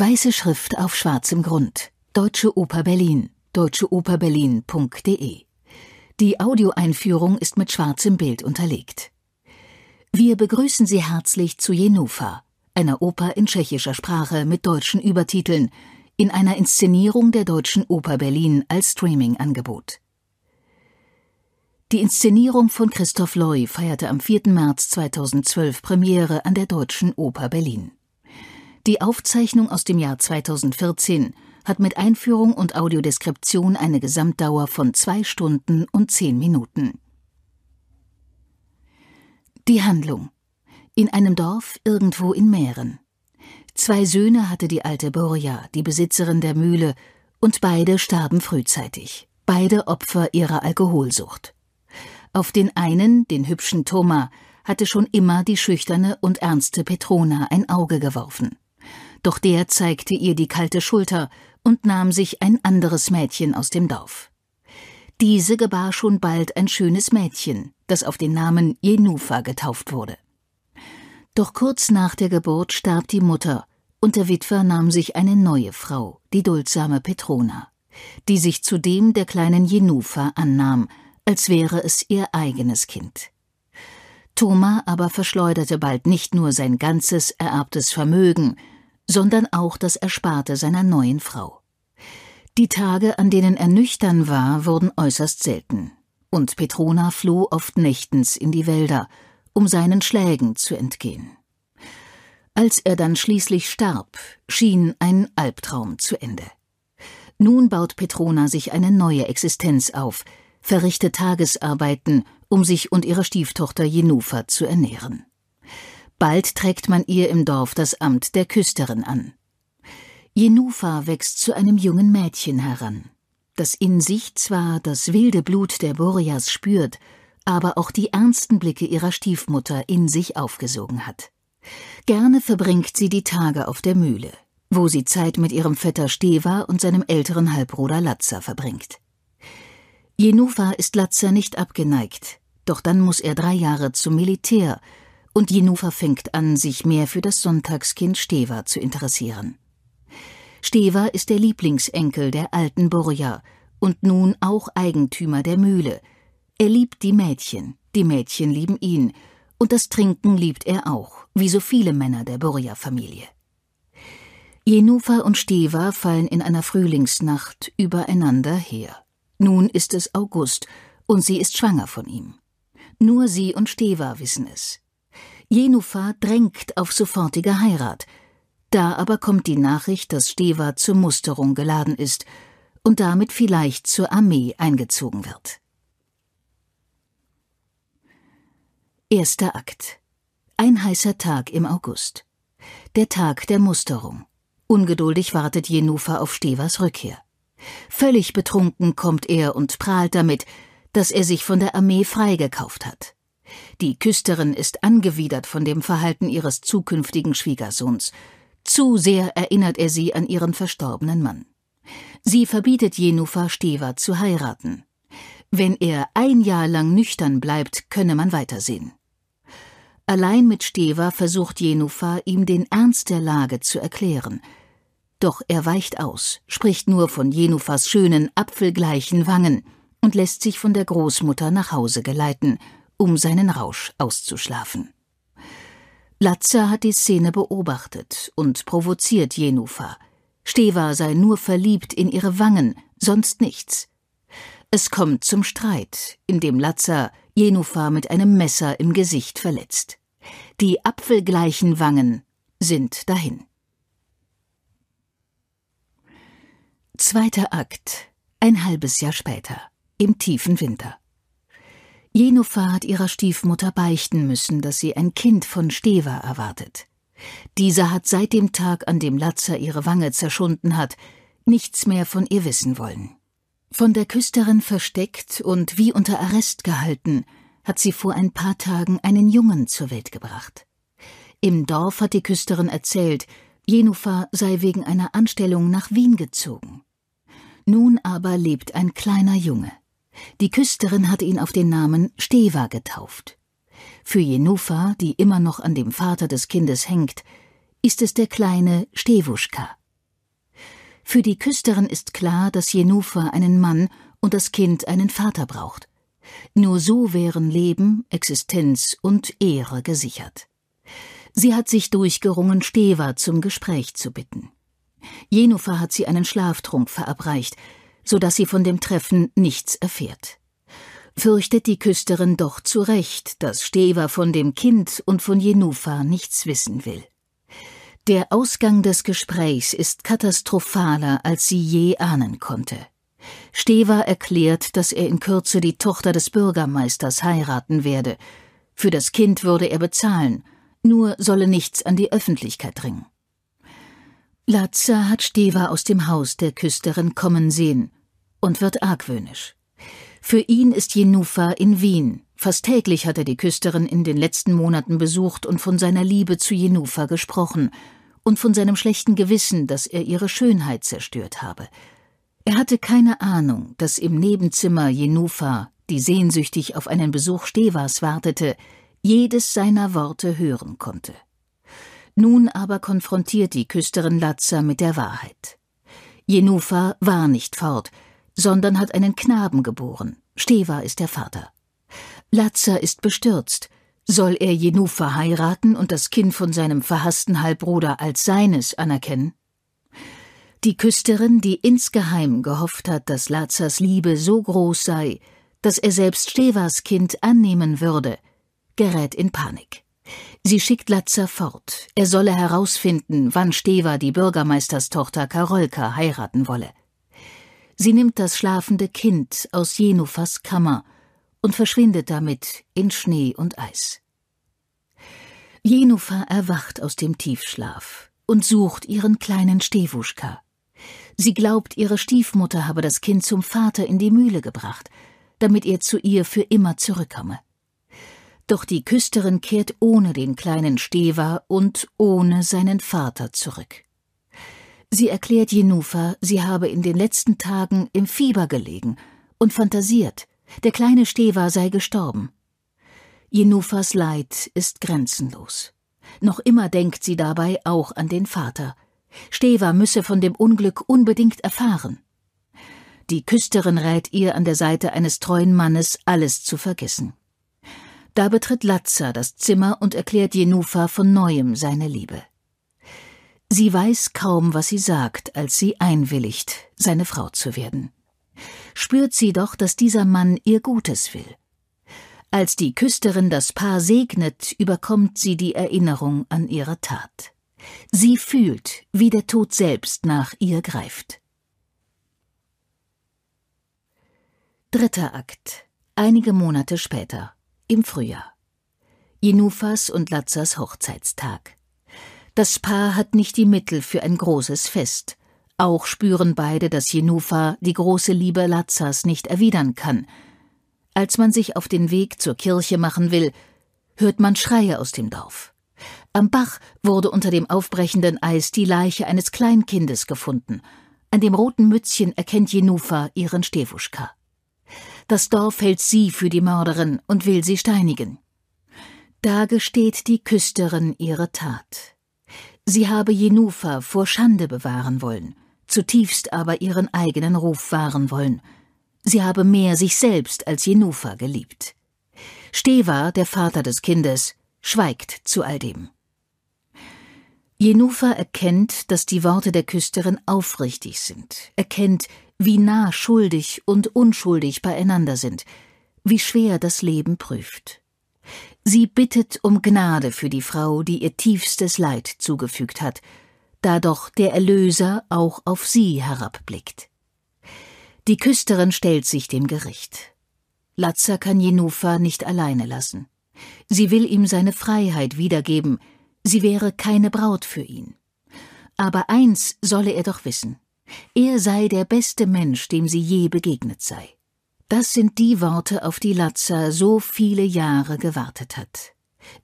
Weiße Schrift auf schwarzem Grund. Deutsche Oper Berlin. deutscheoperberlin.de. Die Audioeinführung ist mit schwarzem Bild unterlegt. Wir begrüßen Sie herzlich zu Jenufa, einer Oper in tschechischer Sprache mit deutschen Übertiteln, in einer Inszenierung der Deutschen Oper Berlin als Streaming-Angebot. Die Inszenierung von Christoph Loy feierte am 4. März 2012 Premiere an der Deutschen Oper Berlin. Die Aufzeichnung aus dem Jahr 2014 hat mit Einführung und Audiodeskription eine Gesamtdauer von zwei Stunden und zehn Minuten. Die Handlung in einem Dorf irgendwo in Mähren. Zwei Söhne hatte die alte Borja, die Besitzerin der Mühle, und beide starben frühzeitig, beide Opfer ihrer Alkoholsucht. Auf den einen, den hübschen Thoma, hatte schon immer die schüchterne und ernste Petrona ein Auge geworfen. Doch der zeigte ihr die kalte Schulter und nahm sich ein anderes Mädchen aus dem Dorf. Diese gebar schon bald ein schönes Mädchen, das auf den Namen Jenufa getauft wurde. Doch kurz nach der Geburt starb die Mutter, und der Witwer nahm sich eine neue Frau, die duldsame Petrona, die sich zudem der kleinen Jenufa annahm, als wäre es ihr eigenes Kind. Thoma aber verschleuderte bald nicht nur sein ganzes ererbtes Vermögen, sondern auch das Ersparte seiner neuen Frau. Die Tage, an denen er nüchtern war, wurden äußerst selten, und Petrona floh oft nächtens in die Wälder, um seinen Schlägen zu entgehen. Als er dann schließlich starb, schien ein Albtraum zu Ende. Nun baut Petrona sich eine neue Existenz auf, verrichtet Tagesarbeiten, um sich und ihre Stieftochter Jenufa zu ernähren. Bald trägt man ihr im Dorf das Amt der Küsterin an. Jenufa wächst zu einem jungen Mädchen heran, das in sich zwar das wilde Blut der Boreas spürt, aber auch die ernsten Blicke ihrer Stiefmutter in sich aufgesogen hat. Gerne verbringt sie die Tage auf der Mühle, wo sie Zeit mit ihrem Vetter Steva und seinem älteren Halbbruder Latza verbringt. Jenufa ist Latza nicht abgeneigt, doch dann muss er drei Jahre zum Militär, und Jenufa fängt an, sich mehr für das Sonntagskind Steva zu interessieren. Steva ist der Lieblingsenkel der alten Borja und nun auch Eigentümer der Mühle, er liebt die Mädchen, die Mädchen lieben ihn, und das Trinken liebt er auch, wie so viele Männer der Borja-Familie. Jenufa und Steva fallen in einer Frühlingsnacht übereinander her. Nun ist es August, und sie ist schwanger von ihm. Nur sie und Steva wissen es. Jenufa drängt auf sofortige Heirat. Da aber kommt die Nachricht, dass Steva zur Musterung geladen ist und damit vielleicht zur Armee eingezogen wird. Erster Akt. Ein heißer Tag im August. Der Tag der Musterung. Ungeduldig wartet Jenufa auf Stevas Rückkehr. Völlig betrunken kommt er und prahlt damit, dass er sich von der Armee freigekauft hat. Die Küsterin ist angewidert von dem Verhalten ihres zukünftigen Schwiegersohns. Zu sehr erinnert er sie an ihren verstorbenen Mann. Sie verbietet Jenufa Steva zu heiraten. Wenn er ein Jahr lang nüchtern bleibt, könne man weitersehen. Allein mit Steva versucht Jenufa, ihm den Ernst der Lage zu erklären. Doch er weicht aus, spricht nur von Jenufas schönen, apfelgleichen Wangen und lässt sich von der Großmutter nach Hause geleiten, um seinen Rausch auszuschlafen. Latzer hat die Szene beobachtet und provoziert Jenufa. Steva sei nur verliebt in ihre Wangen, sonst nichts. Es kommt zum Streit, in dem Latzer Jenufa mit einem Messer im Gesicht verletzt. Die apfelgleichen Wangen sind dahin. Zweiter Akt. Ein halbes Jahr später. Im tiefen Winter. Jenufa hat ihrer Stiefmutter beichten müssen, dass sie ein Kind von Steva erwartet. Dieser hat seit dem Tag, an dem Latzer ihre Wange zerschunden hat, nichts mehr von ihr wissen wollen. Von der Küsterin versteckt und wie unter Arrest gehalten, hat sie vor ein paar Tagen einen Jungen zur Welt gebracht. Im Dorf hat die Küsterin erzählt, Jenufa sei wegen einer Anstellung nach Wien gezogen. Nun aber lebt ein kleiner Junge. Die Küsterin hatte ihn auf den Namen Steva getauft. Für Jenufa, die immer noch an dem Vater des Kindes hängt, ist es der kleine Stewuschka, Für die Küsterin ist klar, dass Jenufa einen Mann und das Kind einen Vater braucht. Nur so wären Leben, Existenz und Ehre gesichert. Sie hat sich durchgerungen, Steva zum Gespräch zu bitten. Jenufa hat sie einen Schlaftrunk verabreicht, so dass sie von dem Treffen nichts erfährt. Fürchtet die Küsterin doch zu Recht, dass Steva von dem Kind und von Jenufa nichts wissen will. Der Ausgang des Gesprächs ist katastrophaler, als sie je ahnen konnte. Steva erklärt, dass er in Kürze die Tochter des Bürgermeisters heiraten werde. Für das Kind würde er bezahlen, nur solle nichts an die Öffentlichkeit dringen. Lazza hat Steva aus dem Haus der Küsterin kommen sehen und wird argwöhnisch. Für ihn ist Jenufa in Wien. Fast täglich hat er die Küsterin in den letzten Monaten besucht und von seiner Liebe zu Jenufa gesprochen und von seinem schlechten Gewissen, dass er ihre Schönheit zerstört habe. Er hatte keine Ahnung, dass im Nebenzimmer Jenufa, die sehnsüchtig auf einen Besuch Stevas wartete, jedes seiner Worte hören konnte. Nun aber konfrontiert die Küsterin Lazza mit der Wahrheit. Jenufa war nicht fort, sondern hat einen Knaben geboren. Steva ist der Vater. Lazza ist bestürzt. Soll er Jenufa heiraten und das Kind von seinem verhassten Halbbruder als seines anerkennen? Die Küsterin, die insgeheim gehofft hat, dass Lazas Liebe so groß sei, dass er selbst Stevas Kind annehmen würde, gerät in Panik. Sie schickt Lazza fort. Er solle herausfinden, wann Steva die Bürgermeisterstochter Karolka heiraten wolle. Sie nimmt das schlafende Kind aus Jenufas Kammer und verschwindet damit in Schnee und Eis. Jenufa erwacht aus dem Tiefschlaf und sucht ihren kleinen Stewuschka. Sie glaubt, ihre Stiefmutter habe das Kind zum Vater in die Mühle gebracht, damit er zu ihr für immer zurückkomme. Doch die Küsterin kehrt ohne den kleinen Steva und ohne seinen Vater zurück. Sie erklärt Jenufa, sie habe in den letzten Tagen im Fieber gelegen und fantasiert, der kleine Steva sei gestorben. Jenufas Leid ist grenzenlos. Noch immer denkt sie dabei auch an den Vater. Steva müsse von dem Unglück unbedingt erfahren. Die Küsterin rät ihr an der Seite eines treuen Mannes alles zu vergessen. Da betritt Lazza das Zimmer und erklärt Jenufa von neuem seine Liebe. Sie weiß kaum, was sie sagt, als sie einwilligt, seine Frau zu werden. Spürt sie doch, dass dieser Mann ihr Gutes will. Als die Küsterin das Paar segnet, überkommt sie die Erinnerung an ihre Tat. Sie fühlt, wie der Tod selbst nach ihr greift. Dritter Akt. Einige Monate später, im Frühjahr. Jenufas und Lazzas Hochzeitstag. Das Paar hat nicht die Mittel für ein großes Fest. Auch spüren beide, dass Jenufa die große Liebe Lazzas nicht erwidern kann. Als man sich auf den Weg zur Kirche machen will, hört man Schreie aus dem Dorf. Am Bach wurde unter dem aufbrechenden Eis die Leiche eines Kleinkindes gefunden. An dem roten Mützchen erkennt Jenufa ihren Stewuschka. Das Dorf hält sie für die Mörderin und will sie steinigen. Da gesteht die Küsterin ihre Tat. Sie habe Jenufa vor Schande bewahren wollen, zutiefst aber ihren eigenen Ruf wahren wollen. Sie habe mehr sich selbst als Jenufa geliebt. Steva, der Vater des Kindes, schweigt zu all dem. Jenufa erkennt, dass die Worte der Küsterin aufrichtig sind, erkennt, wie nah schuldig und unschuldig beieinander sind, wie schwer das Leben prüft. Sie bittet um Gnade für die Frau, die ihr tiefstes Leid zugefügt hat, da doch der Erlöser auch auf sie herabblickt. Die Küsterin stellt sich dem Gericht. Lazza kann Jenufa nicht alleine lassen. Sie will ihm seine Freiheit wiedergeben, sie wäre keine Braut für ihn. Aber eins solle er doch wissen, er sei der beste Mensch, dem sie je begegnet sei. Das sind die Worte, auf die Lazza so viele Jahre gewartet hat.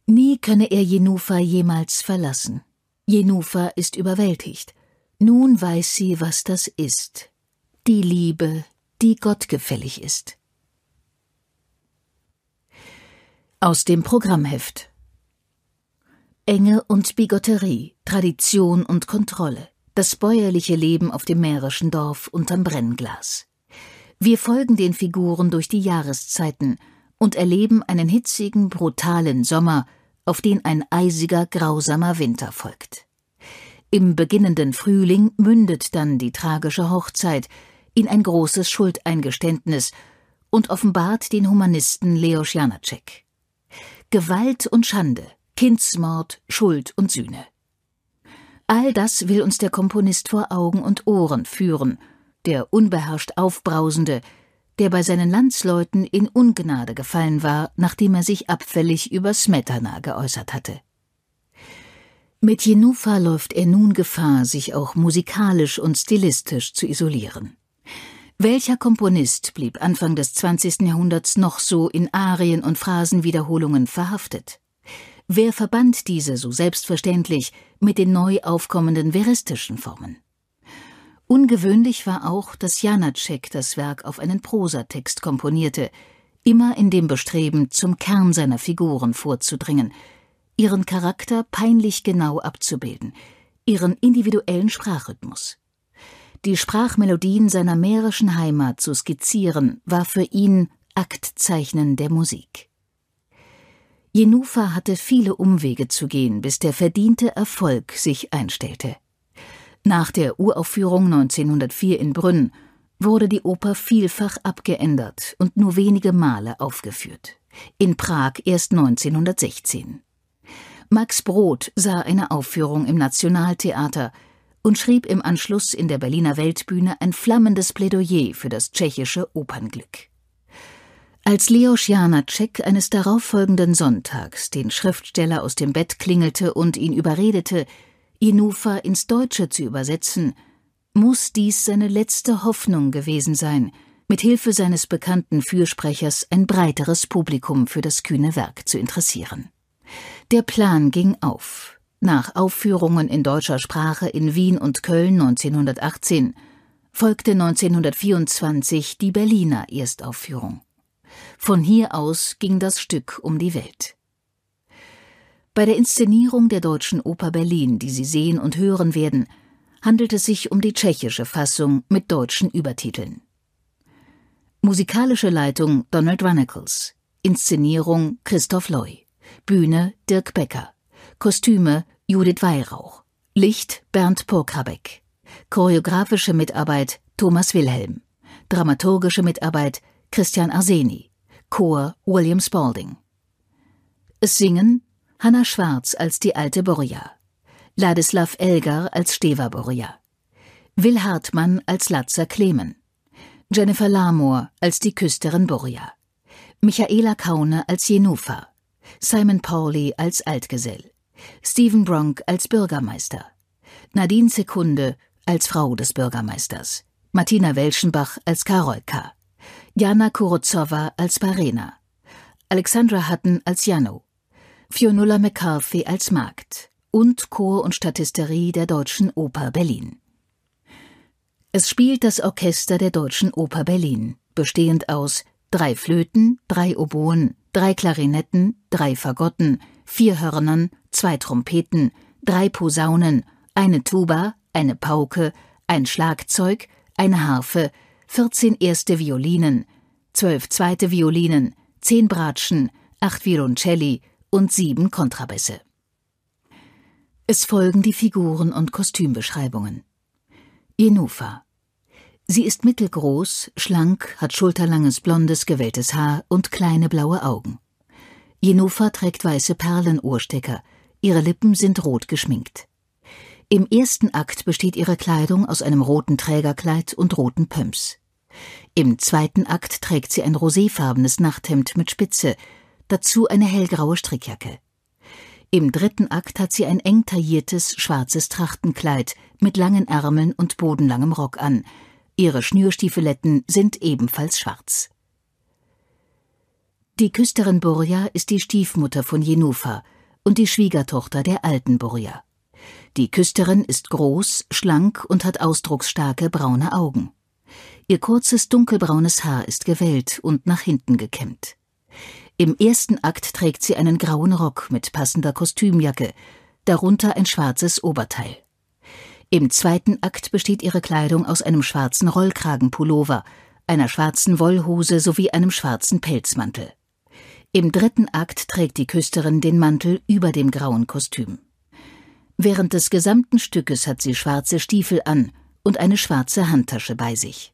Nie könne er Jenufa jemals verlassen. Jenufa ist überwältigt. Nun weiß sie, was das ist. Die Liebe, die gottgefällig ist. Aus dem Programmheft Enge und Bigotterie, Tradition und Kontrolle. das bäuerliche Leben auf dem mährischen Dorf unterm Brennglas. Wir folgen den Figuren durch die Jahreszeiten und erleben einen hitzigen, brutalen Sommer, auf den ein eisiger, grausamer Winter folgt. Im beginnenden Frühling mündet dann die tragische Hochzeit in ein großes Schuldeingeständnis und offenbart den Humanisten Leos Janacek. Gewalt und Schande, Kindsmord, Schuld und Sühne. All das will uns der Komponist vor Augen und Ohren führen, der unbeherrscht Aufbrausende, der bei seinen Landsleuten in Ungnade gefallen war, nachdem er sich abfällig über Smetana geäußert hatte. Mit Jenufa läuft er nun Gefahr, sich auch musikalisch und stilistisch zu isolieren. Welcher Komponist blieb Anfang des 20. Jahrhunderts noch so in Arien und Phrasenwiederholungen verhaftet? Wer verband diese so selbstverständlich mit den neu aufkommenden veristischen Formen? Ungewöhnlich war auch, dass Janacek das Werk auf einen Prosatext komponierte, immer in dem Bestreben, zum Kern seiner Figuren vorzudringen, ihren Charakter peinlich genau abzubilden, ihren individuellen Sprachrhythmus. Die Sprachmelodien seiner mährischen Heimat zu skizzieren, war für ihn Aktzeichnen der Musik. Jenufa hatte viele Umwege zu gehen, bis der verdiente Erfolg sich einstellte. Nach der Uraufführung 1904 in Brünn wurde die Oper vielfach abgeändert und nur wenige Male aufgeführt. In Prag erst 1916. Max Brod sah eine Aufführung im Nationaltheater, und schrieb im Anschluss in der Berliner Weltbühne ein flammendes Plädoyer für das tschechische Opernglück. Als Leos Janacek eines darauffolgenden Sonntags den Schriftsteller aus dem Bett klingelte und ihn überredete, Inufa ins Deutsche zu übersetzen, muss dies seine letzte Hoffnung gewesen sein, mit Hilfe seines bekannten Fürsprechers ein breiteres Publikum für das kühne Werk zu interessieren. Der Plan ging auf. Nach Aufführungen in deutscher Sprache in Wien und Köln 1918 folgte 1924 die Berliner Erstaufführung. Von hier aus ging das Stück um die Welt. Bei der Inszenierung der Deutschen Oper Berlin, die Sie sehen und hören werden, handelt es sich um die tschechische Fassung mit deutschen Übertiteln. Musikalische Leitung Donald Runnicles, Inszenierung Christoph Loy, Bühne Dirk Becker, Kostüme Judith Weihrauch. Licht Bernd Purkrabeck. Choreografische Mitarbeit Thomas Wilhelm. Dramaturgische Mitarbeit Christian Arseni. Chor William Spalding. Es singen Hanna Schwarz als die alte Borja. Ladislav Elgar als Steva Borja. Will Hartmann als Latzer Klemen. Jennifer Lamor als die Küsterin Borja. Michaela Kaune als Jenufa. Simon Pauli als Altgesell. Stephen Bronk als Bürgermeister, Nadine Sekunde als Frau des Bürgermeisters, Martina Welschenbach als Karolka, Jana Kurozowa als Barena, Alexandra Hutton als Jano, Fionnuala McCarthy als Magd und Chor und Statisterie der Deutschen Oper Berlin. Es spielt das Orchester der Deutschen Oper Berlin, bestehend aus drei Flöten, drei Oboen, drei Klarinetten, drei Fagotten, vier Hörnern, zwei Trompeten, drei Posaunen, eine Tuba, eine Pauke, ein Schlagzeug, eine Harfe, 14 erste Violinen, zwölf zweite Violinen, zehn Bratschen, acht Violoncelli und sieben Kontrabässe. Es folgen die Figuren und Kostümbeschreibungen. Jenufa. Sie ist mittelgroß, schlank, hat schulterlanges blondes, gewelltes Haar und kleine blaue Augen. Jenufa trägt weiße Perlenohrstecker, ihre Lippen sind rot geschminkt. Im ersten Akt besteht ihre Kleidung aus einem roten Trägerkleid und roten Pumps. Im zweiten Akt trägt sie ein roséfarbenes Nachthemd mit Spitze, dazu eine hellgraue Strickjacke. Im dritten Akt hat sie ein eng tailliertes schwarzes Trachtenkleid mit langen Ärmeln und bodenlangem Rock an. Ihre Schnürstiefeletten sind ebenfalls schwarz. Die Küsterin Burja ist die Stiefmutter von Jenufa und die Schwiegertochter der alten Burja. Die Küsterin ist groß, schlank und hat ausdrucksstarke braune Augen. Ihr kurzes dunkelbraunes Haar ist gewellt und nach hinten gekämmt. Im ersten Akt trägt sie einen grauen Rock mit passender Kostümjacke, darunter ein schwarzes Oberteil. Im zweiten Akt besteht ihre Kleidung aus einem schwarzen Rollkragenpullover, einer schwarzen Wollhose sowie einem schwarzen Pelzmantel. Im dritten Akt trägt die Küsterin den Mantel über dem grauen Kostüm. Während des gesamten Stückes hat sie schwarze Stiefel an und eine schwarze Handtasche bei sich.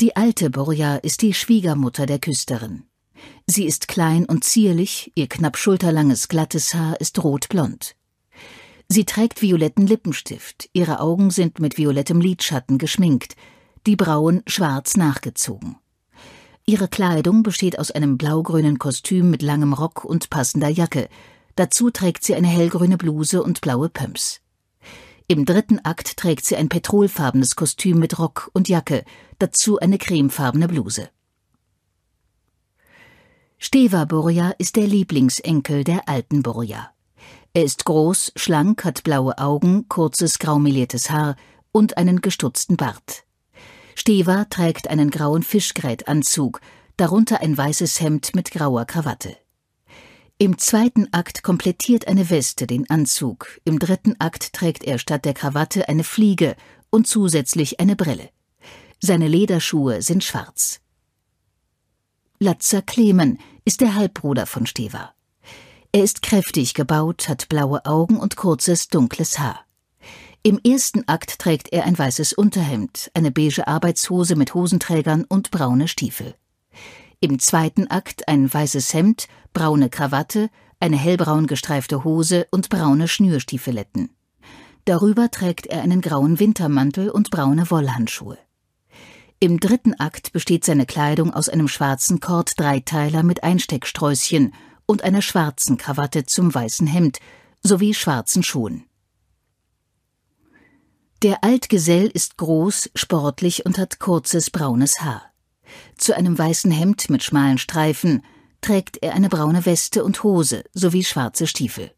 Die alte Borja ist die Schwiegermutter der Küsterin. Sie ist klein und zierlich, ihr knapp schulterlanges glattes Haar ist rotblond. Sie trägt violetten Lippenstift, ihre Augen sind mit violettem Lidschatten geschminkt, die Brauen schwarz nachgezogen. Ihre Kleidung besteht aus einem blaugrünen Kostüm mit langem Rock und passender Jacke, dazu trägt sie eine hellgrüne Bluse und blaue Pumps. Im dritten Akt trägt sie ein petrolfarbenes Kostüm mit Rock und Jacke, dazu eine cremefarbene Bluse. Steva Borja ist der Lieblingsenkel der alten Borja. Er ist groß, schlank, hat blaue Augen, kurzes graumeliertes Haar und einen gestutzten Bart. Steva trägt einen grauen Fischgrätanzug, darunter ein weißes Hemd mit grauer Krawatte. Im zweiten Akt komplettiert eine Weste den Anzug, im dritten Akt trägt er statt der Krawatte eine Fliege und zusätzlich eine Brille. Seine Lederschuhe sind schwarz. Latzer Klemen ist der Halbbruder von Steva. Er ist kräftig gebaut, hat blaue Augen und kurzes, dunkles Haar. Im ersten Akt trägt er ein weißes Unterhemd, eine beige Arbeitshose mit Hosenträgern und braune Stiefel. Im zweiten Akt ein weißes Hemd, braune Krawatte, eine hellbraun gestreifte Hose und braune Schnürstiefeletten. Darüber trägt er einen grauen Wintermantel und braune Wollhandschuhe. Im dritten Akt besteht seine Kleidung aus einem schwarzen Kord-Dreiteiler mit Einstecksträußchen und einer schwarzen Krawatte zum weißen Hemd sowie schwarzen Schuhen. Der Altgesell ist groß, sportlich und hat kurzes braunes Haar. Zu einem weißen Hemd mit schmalen Streifen trägt er eine braune Weste und Hose sowie schwarze Stiefel.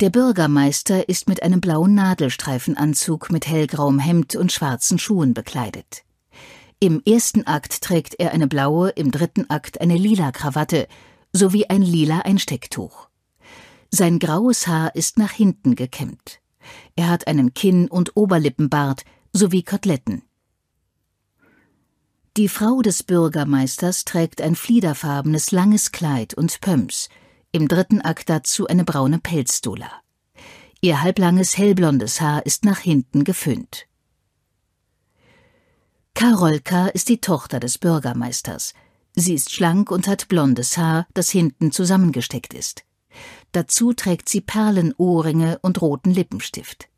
Der Bürgermeister ist mit einem blauen Nadelstreifenanzug mit hellgrauem Hemd und schwarzen Schuhen bekleidet. Im ersten Akt trägt er eine blaue, im dritten Akt eine lila Krawatte sowie ein lila Einstecktuch. Sein graues Haar ist nach hinten gekämmt. Er hat einen Kinn- und Oberlippenbart sowie Koteletten. Die Frau des Bürgermeisters trägt ein fliederfarbenes langes Kleid und Pumps, im dritten Akt dazu eine braune Pelzdola. Ihr halblanges hellblondes Haar ist nach hinten geföhnt. Karolka ist die Tochter des Bürgermeisters. Sie ist schlank und hat blondes Haar, das hinten zusammengesteckt ist. Dazu trägt sie Perlenohrringe und roten Lippenstift.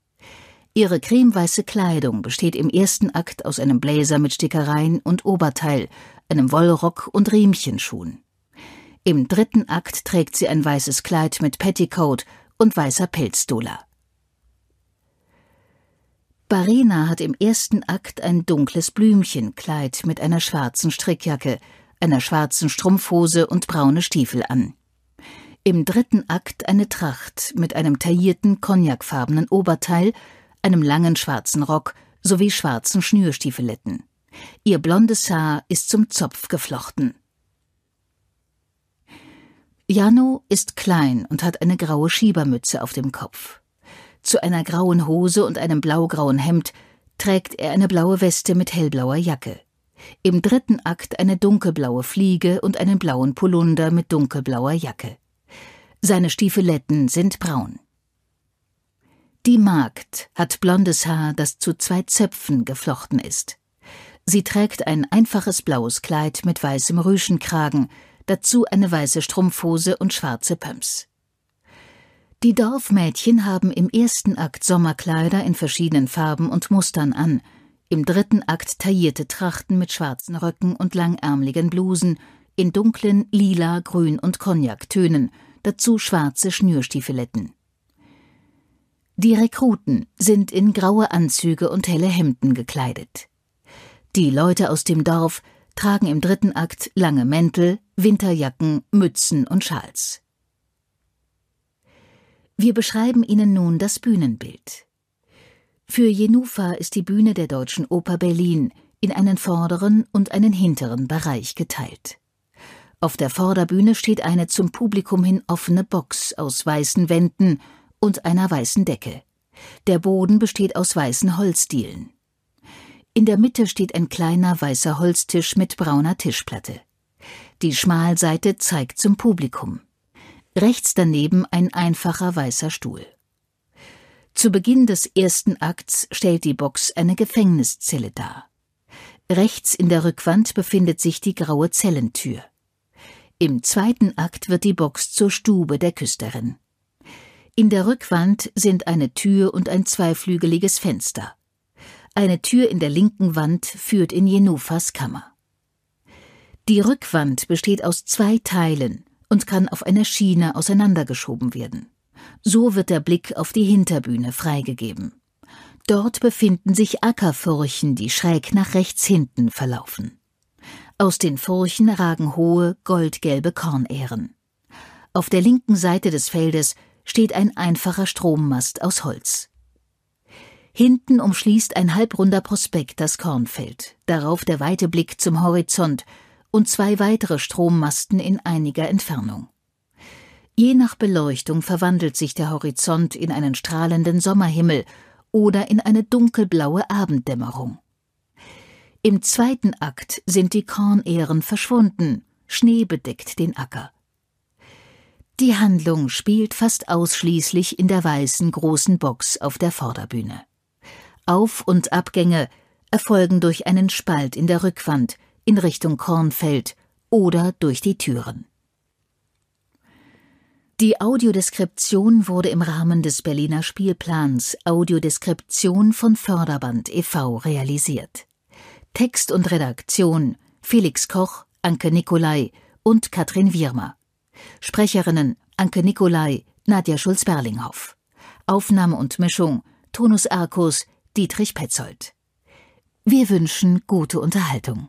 Ihre cremeweiße Kleidung besteht im ersten Akt aus einem Blazer mit Stickereien und Oberteil, einem Wollrock und Riemchenschuhen. Im dritten Akt trägt sie ein weißes Kleid mit Petticoat und weißer Pelzdola. Barena hat im ersten Akt ein dunkles Blümchenkleid mit einer schwarzen Strickjacke, einer schwarzen Strumpfhose und braune Stiefel an. Im dritten Akt eine Tracht mit einem taillierten cognacfarbenen Oberteil, einem langen schwarzen Rock sowie schwarzen Schnürstiefeletten. Ihr blondes Haar ist zum Zopf geflochten. Jano ist klein und hat eine graue Schiebermütze auf dem Kopf. Zu einer grauen Hose und einem blaugrauen Hemd trägt er eine blaue Weste mit hellblauer Jacke. Im dritten Akt eine dunkelblaue Fliege und einen blauen Polunder mit dunkelblauer Jacke. Seine Stiefeletten sind braun. Die Magd hat blondes Haar, das zu zwei Zöpfen geflochten ist. Sie trägt ein einfaches blaues Kleid mit weißem Rüschenkragen, dazu eine weiße Strumpfhose und schwarze Pumps. Die Dorfmädchen haben im ersten Akt Sommerkleider in verschiedenen Farben und Mustern an, im dritten Akt taillierte Trachten mit schwarzen Röcken und langärmeligen Blusen, in dunklen Lila, Grün und Cognactönen, dazu schwarze Schnürstiefeletten. Die Rekruten sind in graue Anzüge und helle Hemden gekleidet. Die Leute aus dem Dorf tragen im dritten Akt lange Mäntel, Winterjacken, Mützen und Schals. Wir beschreiben Ihnen nun das Bühnenbild. Für Jenufa ist die Bühne der Deutschen Oper Berlin in einen vorderen und einen hinteren Bereich geteilt. Auf der Vorderbühne steht eine zum Publikum hin offene Box aus weißen Wänden und einer weißen Decke. Der Boden besteht aus weißen Holzdielen. In der Mitte steht ein kleiner weißer Holztisch mit brauner Tischplatte. Die Schmalseite zeigt zum Publikum. Rechts daneben ein einfacher weißer Stuhl. Zu Beginn des ersten Akts stellt die Box eine Gefängniszelle dar. Rechts in der Rückwand befindet sich die graue Zellentür. Im zweiten Akt wird die Box zur Stube der Küsterin. In der Rückwand sind eine Tür und ein zweiflügeliges Fenster. Eine Tür in der linken Wand führt in Jenufas Kammer. Die Rückwand besteht aus zwei Teilen und kann auf einer Schiene auseinandergeschoben werden. So wird der Blick auf die Hinterbühne freigegeben. Dort befinden sich Ackerfurchen, die schräg nach rechts hinten verlaufen. Aus den Furchen ragen hohe, goldgelbe Kornähren. Auf der linken Seite des Feldes steht ein einfacher Strommast aus Holz. Hinten umschließt ein halbrunder Prospekt das Kornfeld, darauf der weite Blick zum Horizont und zwei weitere Strommasten in einiger Entfernung. Je nach Beleuchtung verwandelt sich der Horizont in einen strahlenden Sommerhimmel oder in eine dunkelblaue Abenddämmerung. Im zweiten Akt sind die Kornähren verschwunden, Schnee bedeckt den Acker. Die Handlung spielt fast ausschließlich in der weißen großen Box auf der Vorderbühne. Auf- und Abgänge erfolgen durch einen Spalt in der Rückwand in Richtung Kornfeld oder durch die Türen. Die Audiodeskription wurde im Rahmen des Berliner Spielplans Audiodeskription von Förderband e.V. realisiert. Text und Redaktion Felix Koch, Anke Nicolai und Katrin Wirmer. Sprecherinnen Anke Nicolai, Nadja Schulz-Berlinghoff. Aufnahme und Mischung Tonus Arcus, Dietrich Petzold. Wir wünschen gute Unterhaltung.